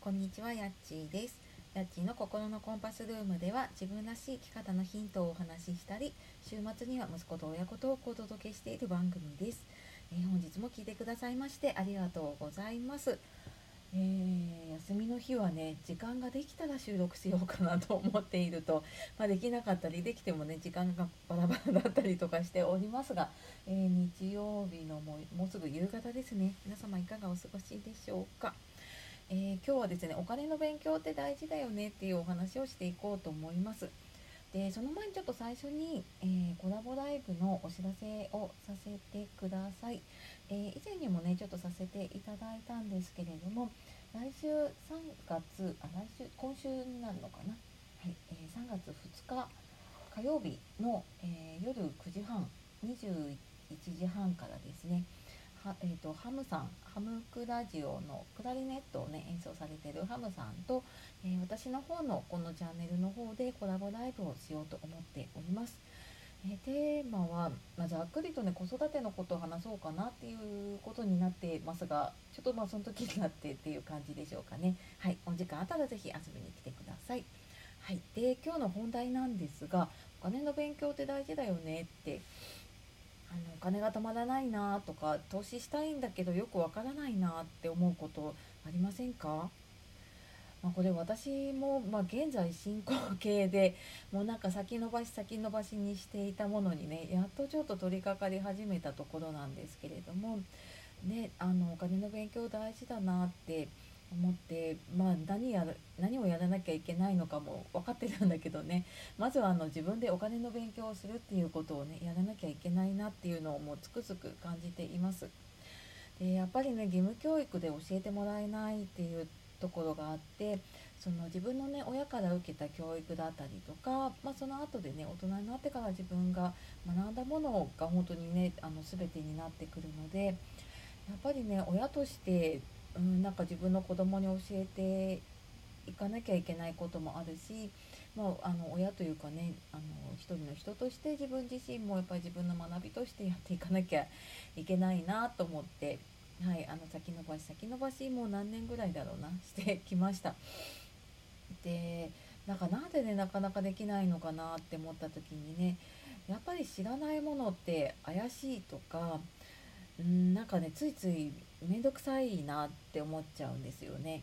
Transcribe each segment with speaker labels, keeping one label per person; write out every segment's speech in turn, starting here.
Speaker 1: こんにちは、やっちーです。やっちーの心のコンパスルームでは自分らしい生き方のヒントをお話ししたり、週末には息子と親子トークをお届けしている番組です。えー本日も聞いてくださいましてありがとうございます。えー休みの日はね時間ができたら収録しようかなと思っていると、まあ、できなかったりできてもね時間がバラバラだったりとかしておりますが、えー日曜日のももうすぐ夕方ですね皆様いかがお過ごしでしょうか、えー今日はですねお金の勉強って大事だよねっていうお話をしていこうと思います。でその前にちょっと最初に、えーコラボライブのお知らせをさせてください、えー以前にもねちょっとさせていただいたんですけれども来週3月あ来週今週になるのかな、はいえ3月2日火曜日の、え夜9時半21時半からですねは、えー、とハムさんハムクラジオのクラリネットをね演奏されてるハムさんと、えー私の方のこのチャンネルの方でコラボライブをしようと思っております。えーテーマは、まあ、ざっくりとね子育てのことを話そうかなっていうことになってますがちょっとまあその時になってっていう感じでしょうかねはいお時間あったらぜひ遊びに来てくださいはいで今日の本題なんですがお金の勉強って大事だよねってあのお金がたまらないなとか投資したいんだけどよくわからないなって思うことありませんか？まあ、これ私も、まあ、現在進行形で もうなんか先延ばし先延ばしにしていたものにねやっとちょっと取り掛かり始めたところなんですけれども、ね、あのお金の勉強大事だなって思って、まあ、何やる何をやらなきゃいけないのかも分かってるんだけどねまずはあの自分でお金の勉強をするっていうことをねやらなきゃいけないなっていうのをもうつくづく感じています。でやっぱりね義務教育で教えてもらえないっていうところがあってその自分のね親から受けた教育だったりとか、まあ、その後でね大人になってから自分が学んだものが本当にねあの全てになってくるのでやっぱりね親として、うん、なんか自分の子供に教えていかなきゃいけないこともあるし、まあ、あの親というかねあの一人の人として自分自身もやっぱり自分の学びとしてやっていかなきゃいけないなと思って。はい、あの先延ばし先延ばしもう何年ぐらいだろうな してきましたでなんかなんでねなかなかできないのかなって思った時にねやっぱり知らないものって怪しいとかうんなんかねついつい面倒くさいなって思っちゃうんですよね。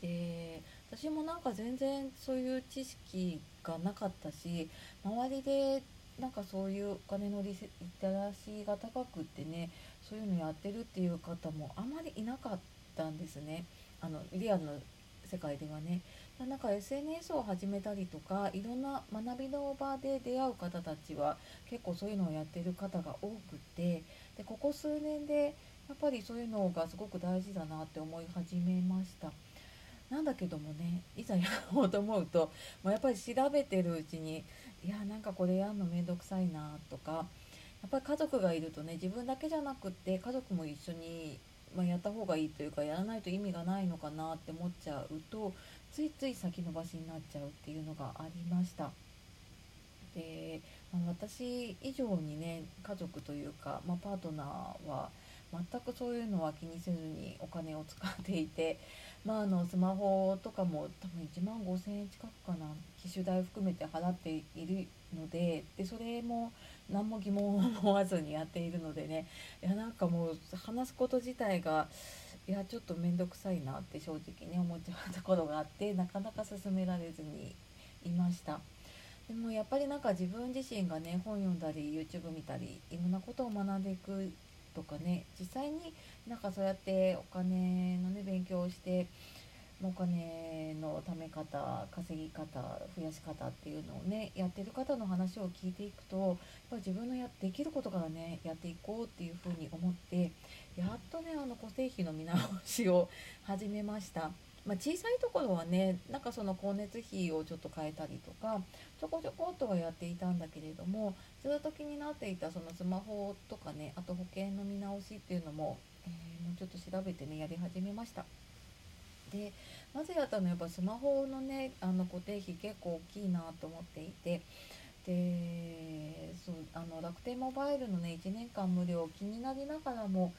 Speaker 1: で私もなんか全然そういう知識がなかったし周りでなんかそういうお金のリリテラシーが高くってねそういうのやってるっていう方もあまりいなかったんですね。あのリアルの世界ではね。なんか SNS を始めたりとかいろんな学びの場で出会う方たちは結構そういうのをやってる方が多くてでここ数年でやっぱりそういうのがすごく大事だなって思い始めました。なんだけどもねいざやろうと思うともうやっぱり調べてるうちにいやなんかこれやるのめんどくさいなとかやっぱり家族がいるとね自分だけじゃなくって家族も一緒に、まあ、やった方がいいというかやらないと意味がないのかなって思っちゃうとついつい先延ばしになっちゃうっていうのがありました。で、まあ私以上にね家族というか、まあ、パートナーは全くそういうのは気にせずにお金を使っていて、まあ、あのスマホとかも多分1万5,000円近くかな機種代含めて払っているのででそれも何も疑問を思わずにやっているのでねいやなんかもう話すこと自体がいやちょっと面倒くさいなって正直ね思っちゃうところがあってなかなか進められずにいました。でもやっぱりなんか自分自身がね本読んだり YouTube 見たりいろんなことを学んでいくとかね実際になんかそうやってお金のね勉強をしてお金のため方稼ぎ方増やし方っていうのをねやってる方の話を聞いていくとやっぱり自分のやできることからねやっていこうっていうふうに思ってやっとねあの固定費の見直しを始めました。まあ、小さいところはねなんかその光熱費をちょっと変えたりとかちょこちょこっとはやっていたんだけれどもずっと気になっていたそのスマホとかねあと保険の見直しっていうのも、えーもうちょっと調べてねやり始めました。でまずやったの？やっぱスマホのねあの固定費結構大きいなと思っていてでそうあの楽天モバイルのね1年間無料気になりながらも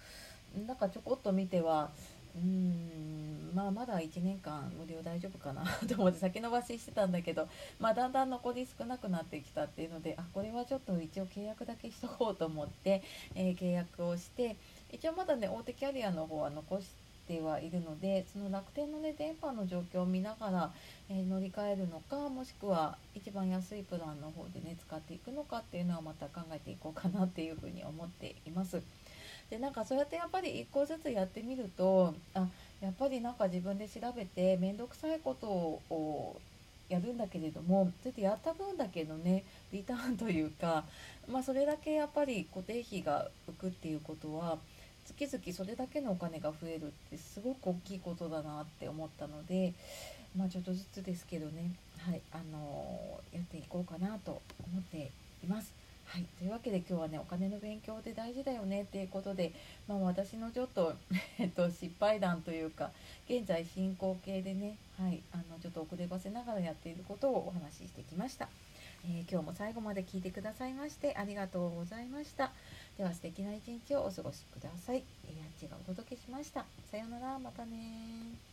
Speaker 1: なんかちょこっと見てはうんまあまだ1年間無料大丈夫かな と思って先延ばししてたんだけど、まあ、だんだん残り少なくなってきたっていうのであこれはちょっと一応契約だけしとこうと思って、えー、契約をして一応まだね大手キャリアの方は残してはいるのでその楽天のね電波の状況を見ながら、えー、乗り換えるのかもしくは一番安いプランの方でね使っていくのかっていうのはまた考えていこうかなっていうふうに思っています。でなんかそうやってやっぱり1個ずつやってみるとあやっぱりなんか自分で調べて面倒くさいことをやるんだけれどもそれでやった分だけのねリターンというか、まあ、それだけやっぱり固定費が浮くっていうことは月々それだけのお金が増えるってすごく大きいことだなって思ったので、まあ、ちょっとずつですけどね、はいあのー、やっていこうかなと思っています。はい、というわけで今日はねお金の勉強で大事だよねっていうことで、まあ、私のちょっと えっと、失敗談というか現在進行形でね、はい、あのちょっと遅ればせながらやっていることをお話ししてきました、えー、今日も最後まで聞いてくださいましてありがとうございました。では素敵な一日をお過ごしください、えー、あっちがお届けしました。さようならまたね